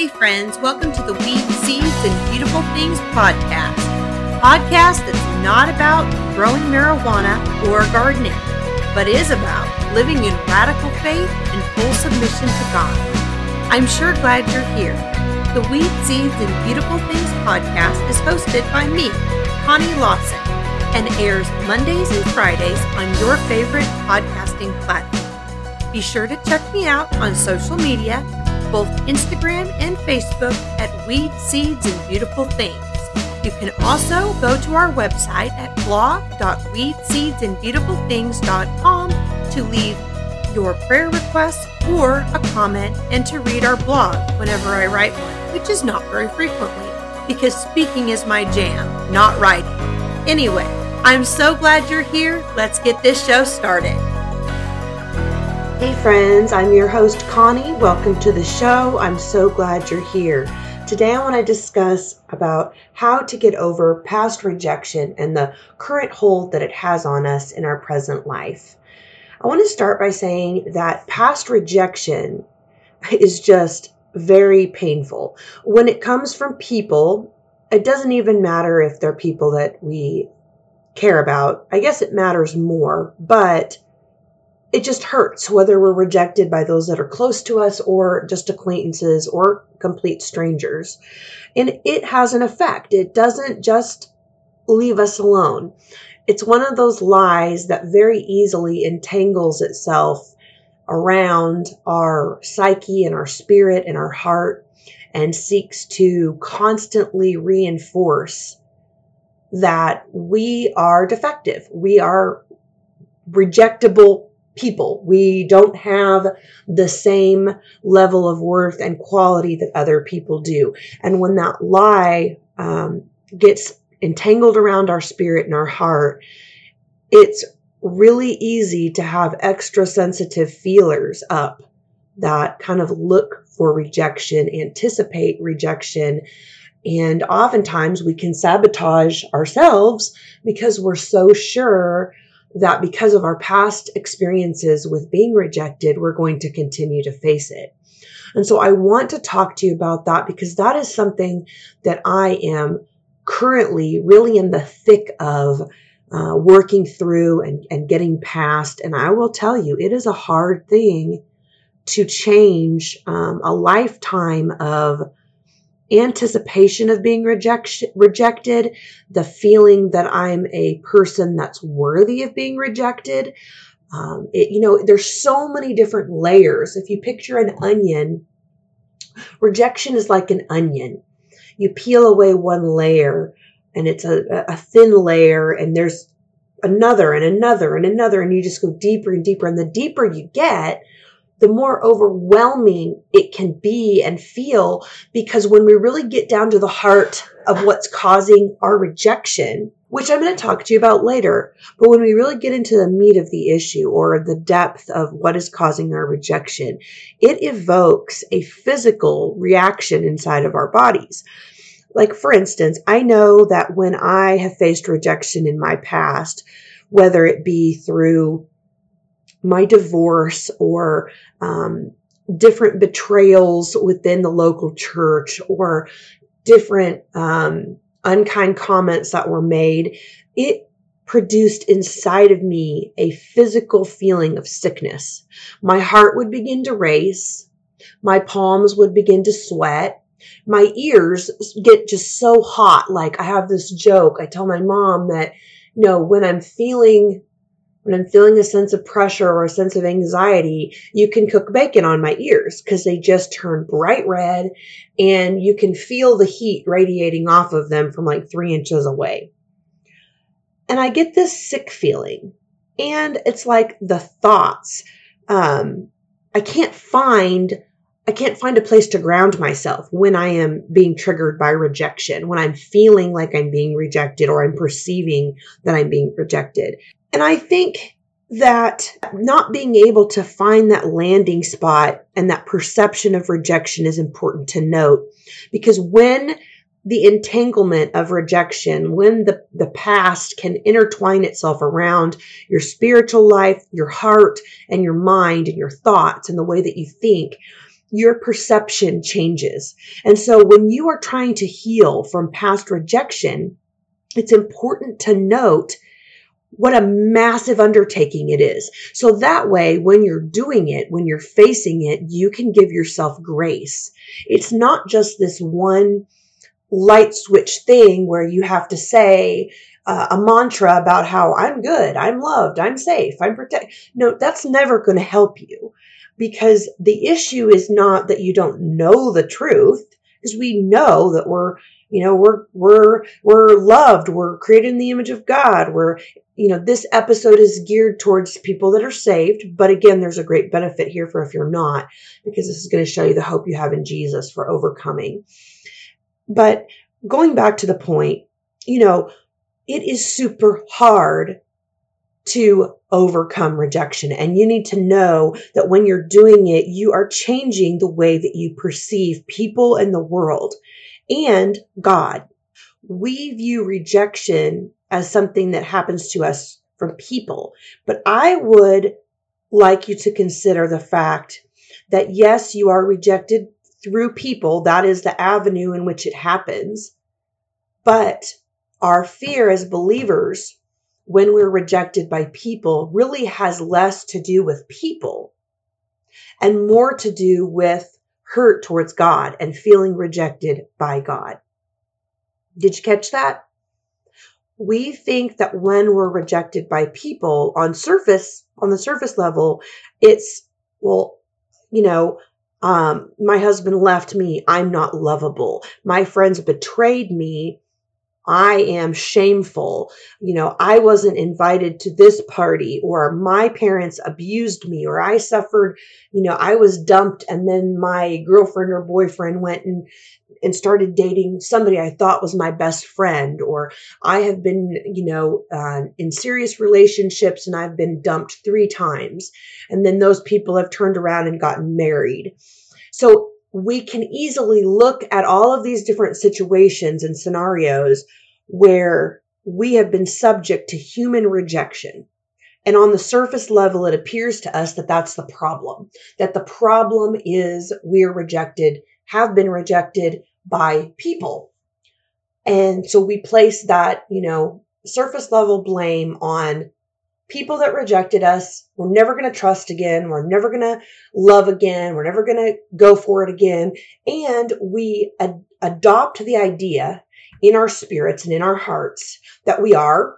Hey, friends, welcome to the Weed, Seeds, and Beautiful Things podcast. Podcast that's not about growing marijuana or gardening, but is about living in radical faith and full submission to God. I'm sure glad you're here. The Weed, Seeds, and Beautiful Things podcast is hosted by me, Connie Lawson, and airs Mondays and Fridays on your favorite podcasting platform. Be sure to check me out on social media both Instagram and Facebook at Weed Seeds and Beautiful Things. You can also go to our website at blog.weedseedsandbeautifulthings.com to leave your prayer requests or a comment and to read our blog whenever I write one, which is not very frequently because speaking is my jam, not writing. Anyway, I'm so glad you're here. Let's get this show started. Hey friends, I'm your host Connie. Welcome to the show. I'm so glad you're here. Today I want to discuss about how to get over past rejection and the current hold that it has on us in our present life. I want to start by saying that past rejection is just very painful. When it comes from people, it doesn't even matter if they're people that we care about. I guess it matters more, but it just hurts whether we're rejected by those that are close to us or just acquaintances or complete strangers. And it has an effect. It doesn't just leave us alone. It's one of those lies that very easily entangles itself around our psyche and our spirit and our heart and seeks to constantly reinforce that we are defective. We are rejectable people. We don't have the same level of worth and quality that other people do. And when that lie um, gets entangled around our spirit and our heart, it's really easy to have extra sensitive feelers up that kind of look for rejection, anticipate rejection. And oftentimes we can sabotage ourselves because we're so sure that because of our past experiences with being rejected, we're going to continue to face it. And so I want to talk to you about that because that is something that I am currently really in the thick of uh, working through and, and getting past. And I will tell you, it is a hard thing to change um, a lifetime of anticipation of being rejection, rejected, the feeling that I'm a person that's worthy of being rejected. Um, it, you know, there's so many different layers. If you picture an onion, rejection is like an onion. You peel away one layer and it's a, a thin layer and there's another and another and another and you just go deeper and deeper. And the deeper you get, the more overwhelming it can be and feel because when we really get down to the heart of what's causing our rejection, which I'm going to talk to you about later, but when we really get into the meat of the issue or the depth of what is causing our rejection, it evokes a physical reaction inside of our bodies. Like, for instance, I know that when I have faced rejection in my past, whether it be through my divorce or um, different betrayals within the local church or different um, unkind comments that were made, it produced inside of me a physical feeling of sickness. My heart would begin to race. My palms would begin to sweat. My ears get just so hot. Like I have this joke. I tell my mom that, you know, when I'm feeling when I'm feeling a sense of pressure or a sense of anxiety, you can cook bacon on my ears because they just turn bright red and you can feel the heat radiating off of them from like three inches away. And I get this sick feeling. And it's like the thoughts. Um, I can't find I can't find a place to ground myself when I am being triggered by rejection, when I'm feeling like I'm being rejected or I'm perceiving that I'm being rejected. And I think that not being able to find that landing spot and that perception of rejection is important to note because when the entanglement of rejection, when the, the past can intertwine itself around your spiritual life, your heart, and your mind, and your thoughts, and the way that you think, your perception changes. And so when you are trying to heal from past rejection, it's important to note what a massive undertaking it is. So that way, when you're doing it, when you're facing it, you can give yourself grace. It's not just this one light switch thing where you have to say uh, a mantra about how I'm good, I'm loved, I'm safe, I'm protected. No, that's never going to help you because the issue is not that you don't know the truth because we know that we're you know we're we're we're loved. We're created in the image of god. We're you know this episode is geared towards people that are saved. But again there's a great benefit here for if you're not because this is going to show you the hope you have in jesus for overcoming. But going back to the point you know it is super hard to overcome rejection. And you need to know that when you're doing it, you are changing the way that you perceive people in the world and God. We view rejection as something that happens to us from people, but I would like you to consider the fact that yes, you are rejected through people. That is the avenue in which it happens. But our fear as believers when we're rejected by people really has less to do with people and more to do with hurt towards God and feeling rejected by God. Did you catch that? We think that when we're rejected by people on surface, on the surface level, it's, well, you know, um, my husband left me. I'm not lovable. My friends betrayed me. I am shameful. You know, I wasn't invited to this party, or my parents abused me, or I suffered, you know, I was dumped, and then my girlfriend or boyfriend went and and started dating somebody I thought was my best friend, or I have been, you know, uh, in serious relationships and I've been dumped three times, and then those people have turned around and gotten married. So we can easily look at all of these different situations and scenarios where we have been subject to human rejection. And on the surface level, it appears to us that that's the problem, that the problem is we're rejected, have been rejected by people. And so we place that, you know, surface level blame on people that rejected us, we're never going to trust again. We're never going to love again. We're never going to go for it again. And we ad- adopt the idea in our spirits and in our hearts that we are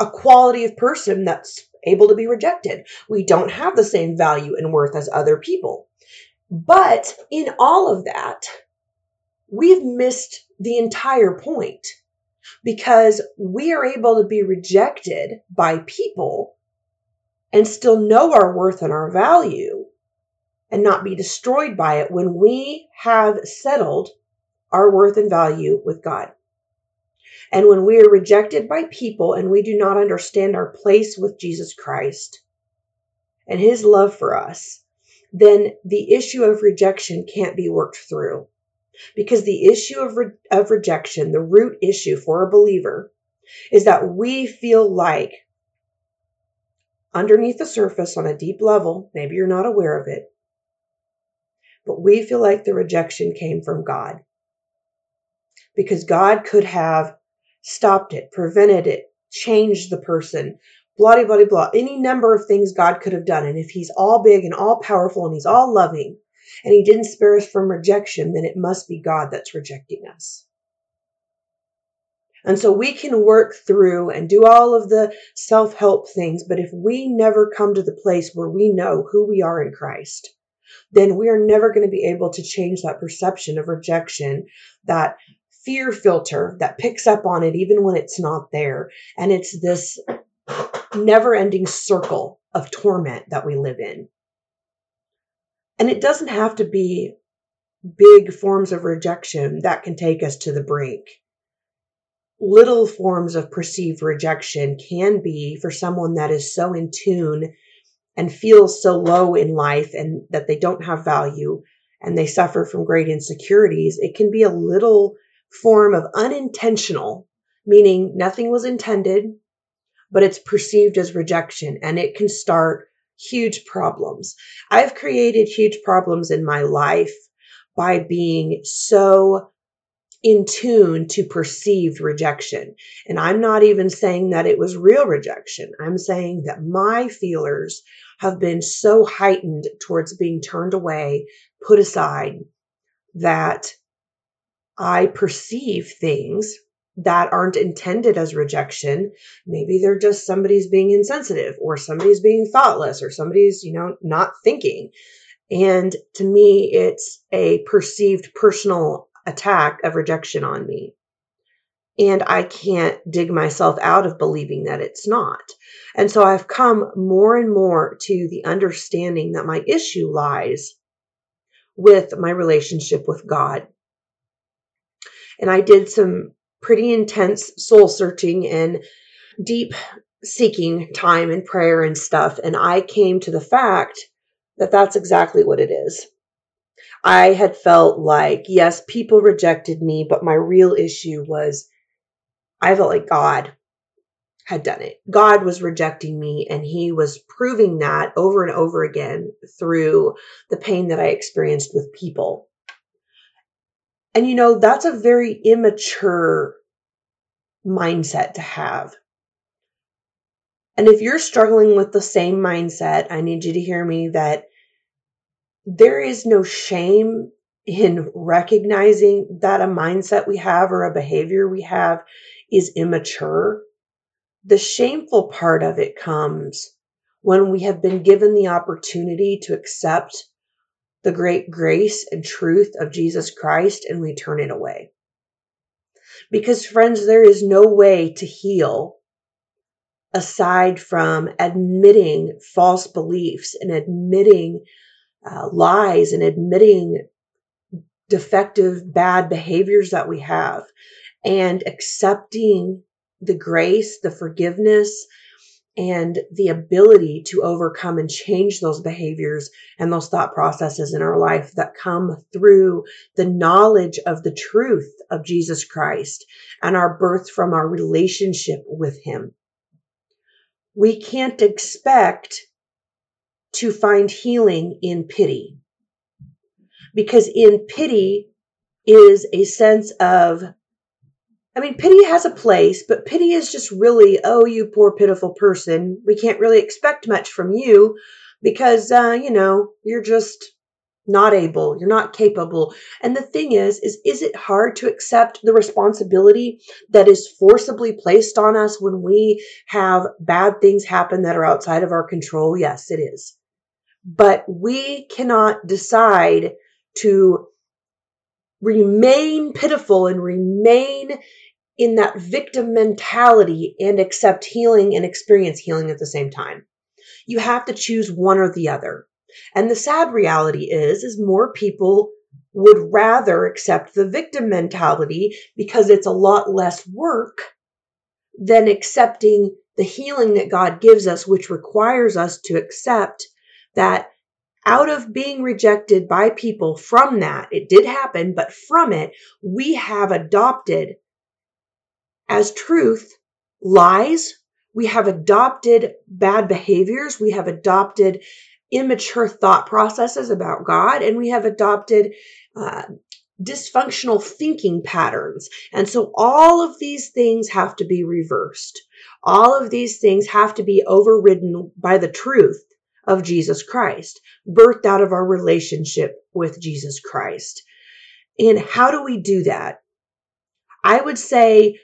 a quality of person that's able to be rejected. We don't have the same value and worth as other people. But in all of that, we've missed the entire point because we are able to be rejected by people and still know our worth and our value and not be destroyed by it when we have settled our worth and value with God. And when we are rejected by people and we do not understand our place with Jesus Christ and his love for us, then the issue of rejection can't be worked through. Because the issue of, re- of rejection, the root issue for a believer, is that we feel like underneath the surface on a deep level, maybe you're not aware of it, but we feel like the rejection came from God. Because God could have stopped it, prevented it, changed the person, blah, blah, blah, any number of things God could have done. And if He's all big and all powerful and He's all loving, and he didn't spare us from rejection, then it must be God that's rejecting us. And so we can work through and do all of the self help things, but if we never come to the place where we know who we are in Christ, then we are never going to be able to change that perception of rejection, that fear filter that picks up on it even when it's not there. And it's this never ending circle of torment that we live in. And it doesn't have to be big forms of rejection that can take us to the brink. Little forms of perceived rejection can be for someone that is so in tune and feels so low in life and that they don't have value and they suffer from great insecurities. It can be a little form of unintentional, meaning nothing was intended, but it's perceived as rejection and it can start huge problems. I've created huge problems in my life by being so in tune to perceived rejection. And I'm not even saying that it was real rejection. I'm saying that my feelers have been so heightened towards being turned away, put aside, that I perceive things that aren't intended as rejection. Maybe they're just somebody's being insensitive or somebody's being thoughtless or somebody's, you know, not thinking. And to me, it's a perceived personal attack of rejection on me. And I can't dig myself out of believing that it's not. And so I've come more and more to the understanding that my issue lies with my relationship with God. And I did some pretty intense soul searching and deep seeking time and prayer and stuff. And I came to the fact that that's exactly what it is. I had felt like, yes, people rejected me, but my real issue was I felt like God had done it. God was rejecting me, and He was proving that over and over again through the pain that I experienced with people. And you know, that's a very immature mindset to have. And if you're struggling with the same mindset, I need you to hear me that there is no shame in recognizing that a mindset we have or a behavior we have is immature. The shameful part of it comes when we have been given the opportunity to accept the great grace and truth of Jesus Christ and we turn it away. Because, friends, there is no way to heal aside from admitting false beliefs and admitting uh, lies and admitting defective, bad behaviors that we have and accepting the grace, the forgiveness, and the ability to overcome and change those behaviors and those thought processes in our life that come through the knowledge of the truth of Jesus Christ and our birth from our relationship with Him. We can't expect to find healing in pity because in pity is a sense of I mean, pity has a place, but pity is just really, oh, you poor pitiful person. We can't really expect much from you because, uh, you know, you're just not able, you're not capable. And the thing is, is, is it hard to accept the responsibility that is forcibly placed on us when we have bad things happen that are outside of our control? Yes, it is. But we cannot decide to remain pitiful and remain in that victim mentality and accept healing and experience healing at the same time. You have to choose one or the other. And the sad reality is, is more people would rather accept the victim mentality because it's a lot less work than accepting the healing that God gives us, which requires us to accept that out of being rejected by people from that, it did happen, but from it, we have adopted as truth lies. We have adopted bad behaviors. We have adopted immature thought processes about God, and we have adopted uh, dysfunctional thinking patterns. And so all of these things have to be reversed. All of these things have to be overridden by the truth of Jesus Christ, birthed out of our relationship with Jesus Christ. And how do we do that? I would say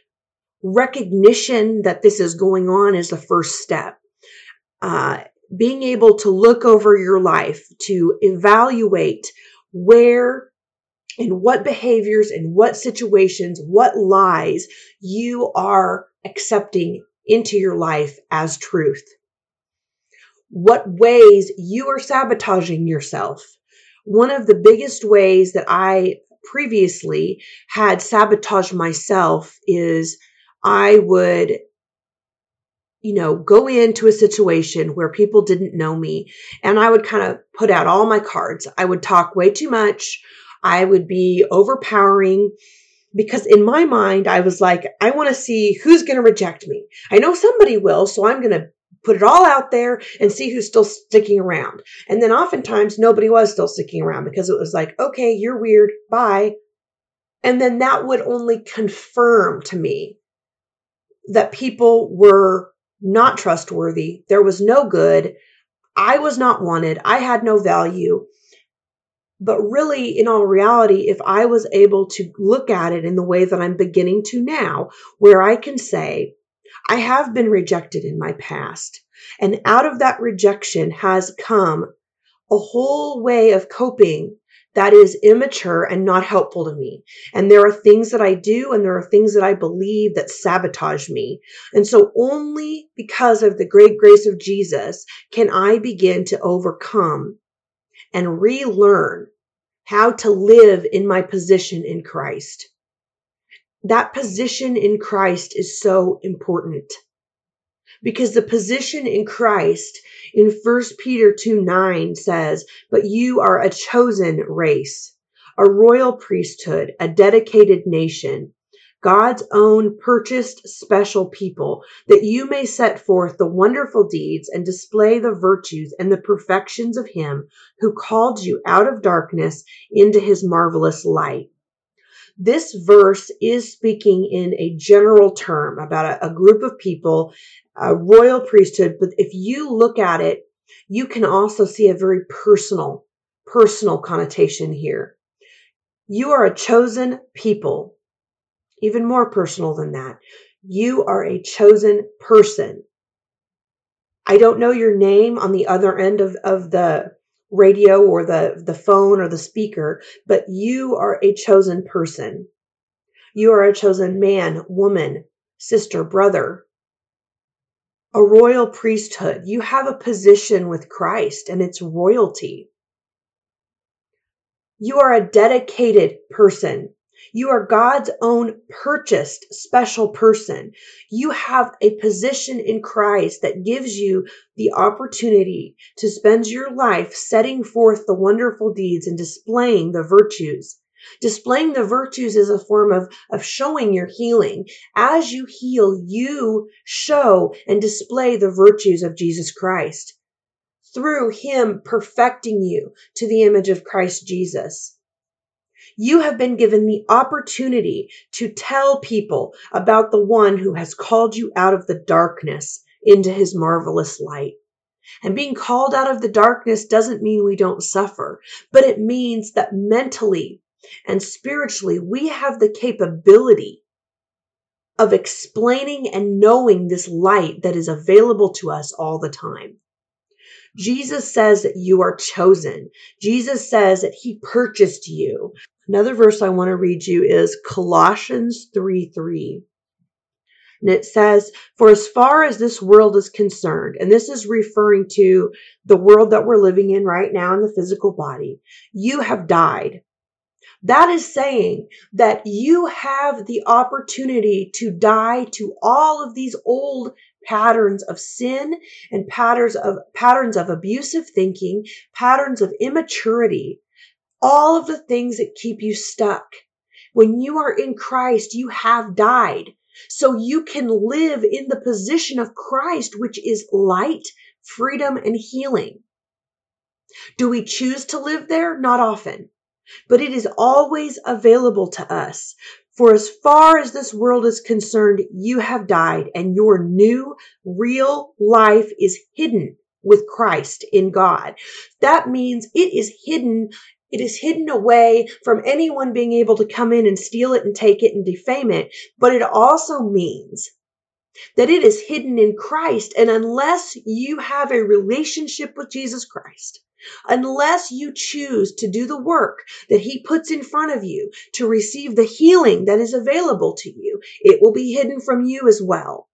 recognition that this is going on is the first step. Uh, being able to look over your life, to evaluate where and what behaviors and what situations, what lies you are accepting into your life as truth. What ways you are sabotaging yourself. One of the biggest ways that I previously had sabotaged myself is I would, you know, go into a situation where people didn't know me and I would kind of put out all my cards. I would talk way too much. I would be overpowering because in my mind, I was like, I want to see who's going to reject me. I know somebody will, so I'm going to put it all out there and see who's still sticking around. And then oftentimes nobody was still sticking around because it was like, okay, you're weird. Bye. And then that would only confirm to me that people were not trustworthy. There was no good. I was not wanted. I had no value. But really, in all reality, if I was able to look at it in the way that I'm beginning to now, where I can say, I have been rejected in my past. And out of that rejection has come a whole way of coping that is immature and not helpful to me. And there are things that I do and there are things that I believe that sabotage me. And so only because of the great grace of Jesus can I begin to overcome and relearn how to live in my position in Christ. That position in Christ is so important because the position in Christ in 1 Peter 2 9 says, But you are a chosen race, a royal priesthood, a dedicated nation, God's own purchased special people, that you may set forth the wonderful deeds and display the virtues and the perfections of Him who called you out of darkness into His marvelous light. This verse is speaking in a general term about a, a group of people royal priesthood. But if you look at it, you can also see a very personal, personal connotation here. You are a chosen people. Even more personal than that. You are a chosen person. I don't know your name on the other end of, of the radio or the, the phone or the speaker, but you are a chosen person. You are a chosen man, woman, sister, brother, a royal priesthood. You have a position with Christ and it's royalty. You are a dedicated person. You are God's own purchased special person. You have a position in Christ that gives you the opportunity to spend your life setting forth the wonderful deeds and displaying the virtues Displaying the virtues is a form of, of showing your healing. As you heal, you show and display the virtues of Jesus Christ through him perfecting you to the image of Christ Jesus. You have been given the opportunity to tell people about the one who has called you out of the darkness into his marvelous light. And being called out of the darkness doesn't mean we don't suffer, but it means that mentally and spiritually, we have the capability of explaining and knowing this light that is available to us all the time. Jesus says that you are chosen. Jesus says that he purchased you. Another verse I want to read you is Colossians 3 3. And it says, For as far as this world is concerned, and this is referring to the world that we're living in right now in the physical body, you have died. That is saying that you have the opportunity to die to all of these old patterns of sin and patterns of patterns of abusive thinking, patterns of immaturity, all of the things that keep you stuck. When you are in Christ, you have died. So you can live in the position of Christ, which is light, freedom, and healing. Do we choose to live there? Not often but it is always available to us. For as far as this world is concerned, you have died and your new real life is hidden with Christ in God. That means it is hidden it is hidden away from anyone being able to come in and steal it and take it and defame it. But it also means that it is hidden in Christ. And unless you have a relationship with Jesus Christ, Unless you choose to do the work that He puts in front of you to receive the healing that is available to you, it will be hidden from you as well.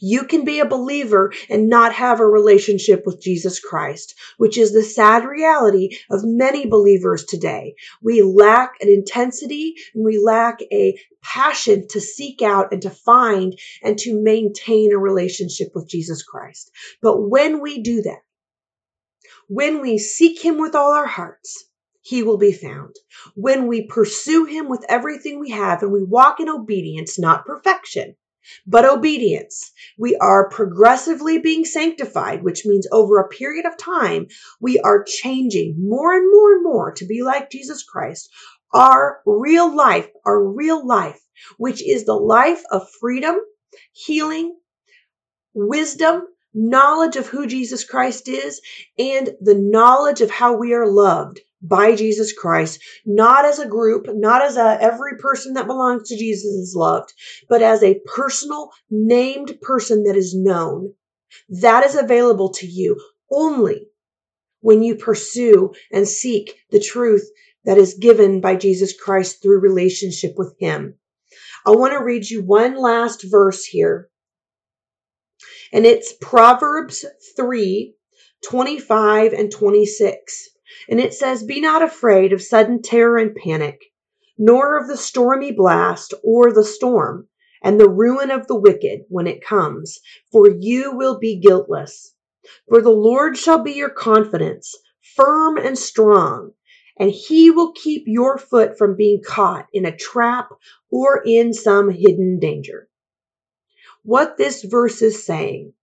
You can be a believer and not have a relationship with Jesus Christ, which is the sad reality of many believers today. We lack an intensity and we lack a passion to seek out and to find and to maintain a relationship with Jesus Christ. But when we do that, when we seek him with all our hearts, he will be found. When we pursue him with everything we have and we walk in obedience, not perfection, but obedience. We are progressively being sanctified, which means over a period of time, we are changing more and more and more to be like Jesus Christ. Our real life, our real life, which is the life of freedom, healing, wisdom, knowledge of who Jesus Christ is, and the knowledge of how we are loved by Jesus Christ, not as a group, not as a every person that belongs to Jesus is loved, but as a personal named person that is known. That is available to you only when you pursue and seek the truth that is given by Jesus Christ through relationship with him. I want to read you one last verse here. And it's Proverbs 3, 25 and 26. And it says, Be not afraid of sudden terror and panic, nor of the stormy blast or the storm and the ruin of the wicked when it comes, for you will be guiltless. For the Lord shall be your confidence, firm and strong, and he will keep your foot from being caught in a trap or in some hidden danger. What this verse is saying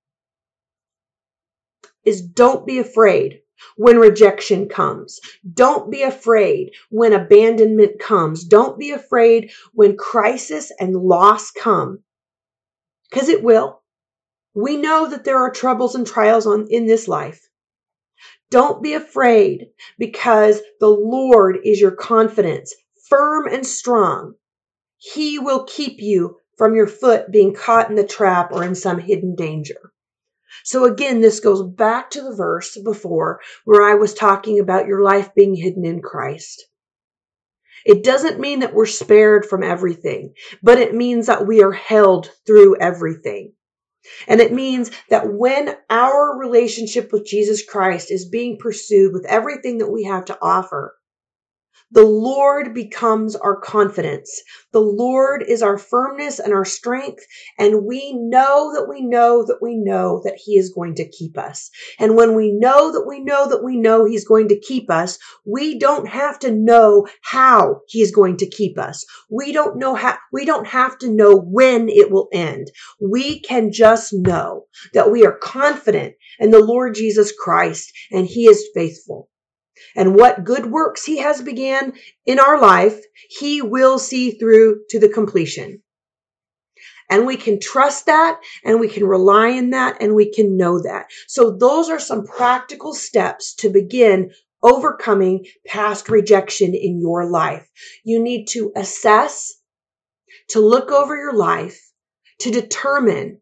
is don't be afraid when rejection comes. Don't be afraid when abandonment comes. Don't be afraid when crisis and loss come. Because it will. We know that there are troubles and trials on, in this life. Don't be afraid because the Lord is your confidence, firm and strong. He will keep you from your foot being caught in the trap or in some hidden danger. So again, this goes back to the verse before where I was talking about your life being hidden in Christ. It doesn't mean that we're spared from everything, but it means that we are held through everything. And it means that when our relationship with Jesus Christ is being pursued with everything that we have to offer, the Lord becomes our confidence. The Lord is our firmness and our strength. And we know that we know that we know that He is going to keep us. And when we know that we know that we know He's going to keep us, we don't have to know how He is going to keep us. We don't know how, we don't have to know when it will end. We can just know that we are confident in the Lord Jesus Christ and He is faithful and what good works he has began in our life, he will see through to the completion. And we can trust that and we can rely on that and we can know that. So those are some practical steps to begin overcoming past rejection in your life. You need to assess, to look over your life, to determine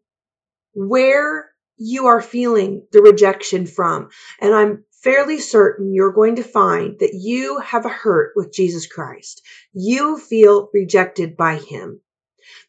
where you are feeling the rejection from. And I'm fairly certain you're going to find that you have a hurt with Jesus Christ. You feel rejected by him.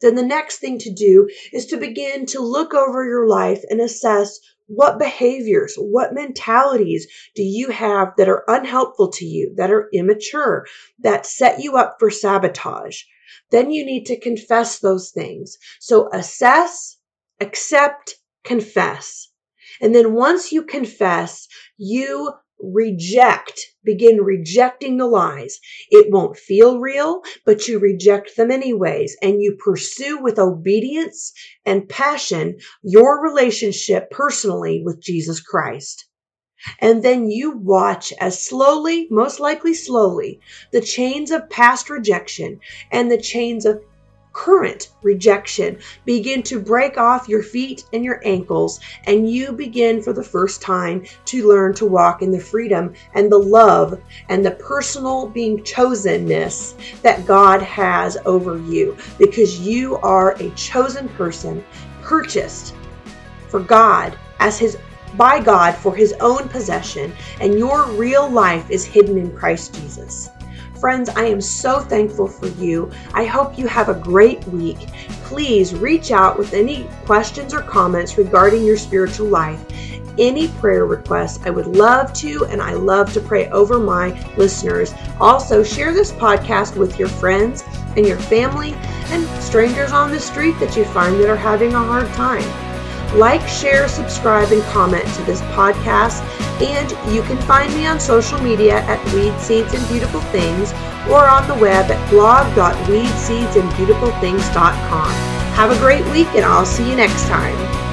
Then the next thing to do is to begin to look over your life and assess what behaviors, what mentalities do you have that are unhelpful to you, that are immature, that set you up for sabotage. Then you need to confess those things. So assess, accept, confess. And then once you confess, you reject, begin rejecting the lies. It won't feel real, but you reject them anyways. And you pursue with obedience and passion your relationship personally with Jesus Christ. And then you watch as slowly, most likely slowly, the chains of past rejection and the chains of current rejection begin to break off your feet and your ankles, and you begin for the first time to learn to walk in the freedom and the love and the personal being chosenness that God has over you because you are a chosen person, purchased for God as his by God for his own possession, and your real life is hidden in Christ Jesus. Friends, I am so thankful for you. I hope you have a great week. Please reach out with any questions or comments regarding your spiritual life. Any prayer requests, I would love to, and I love to pray over my listeners. Also, share this podcast with your friends and your family and strangers on the street that you find that are having a hard time. Like, share, subscribe, and comment to this podcast. And you can find me on social media at Weed Seeds and Beautiful Things or on the web at blog.weedseedsandbeautifulthings.com. Have a great week, and I'll see you next time.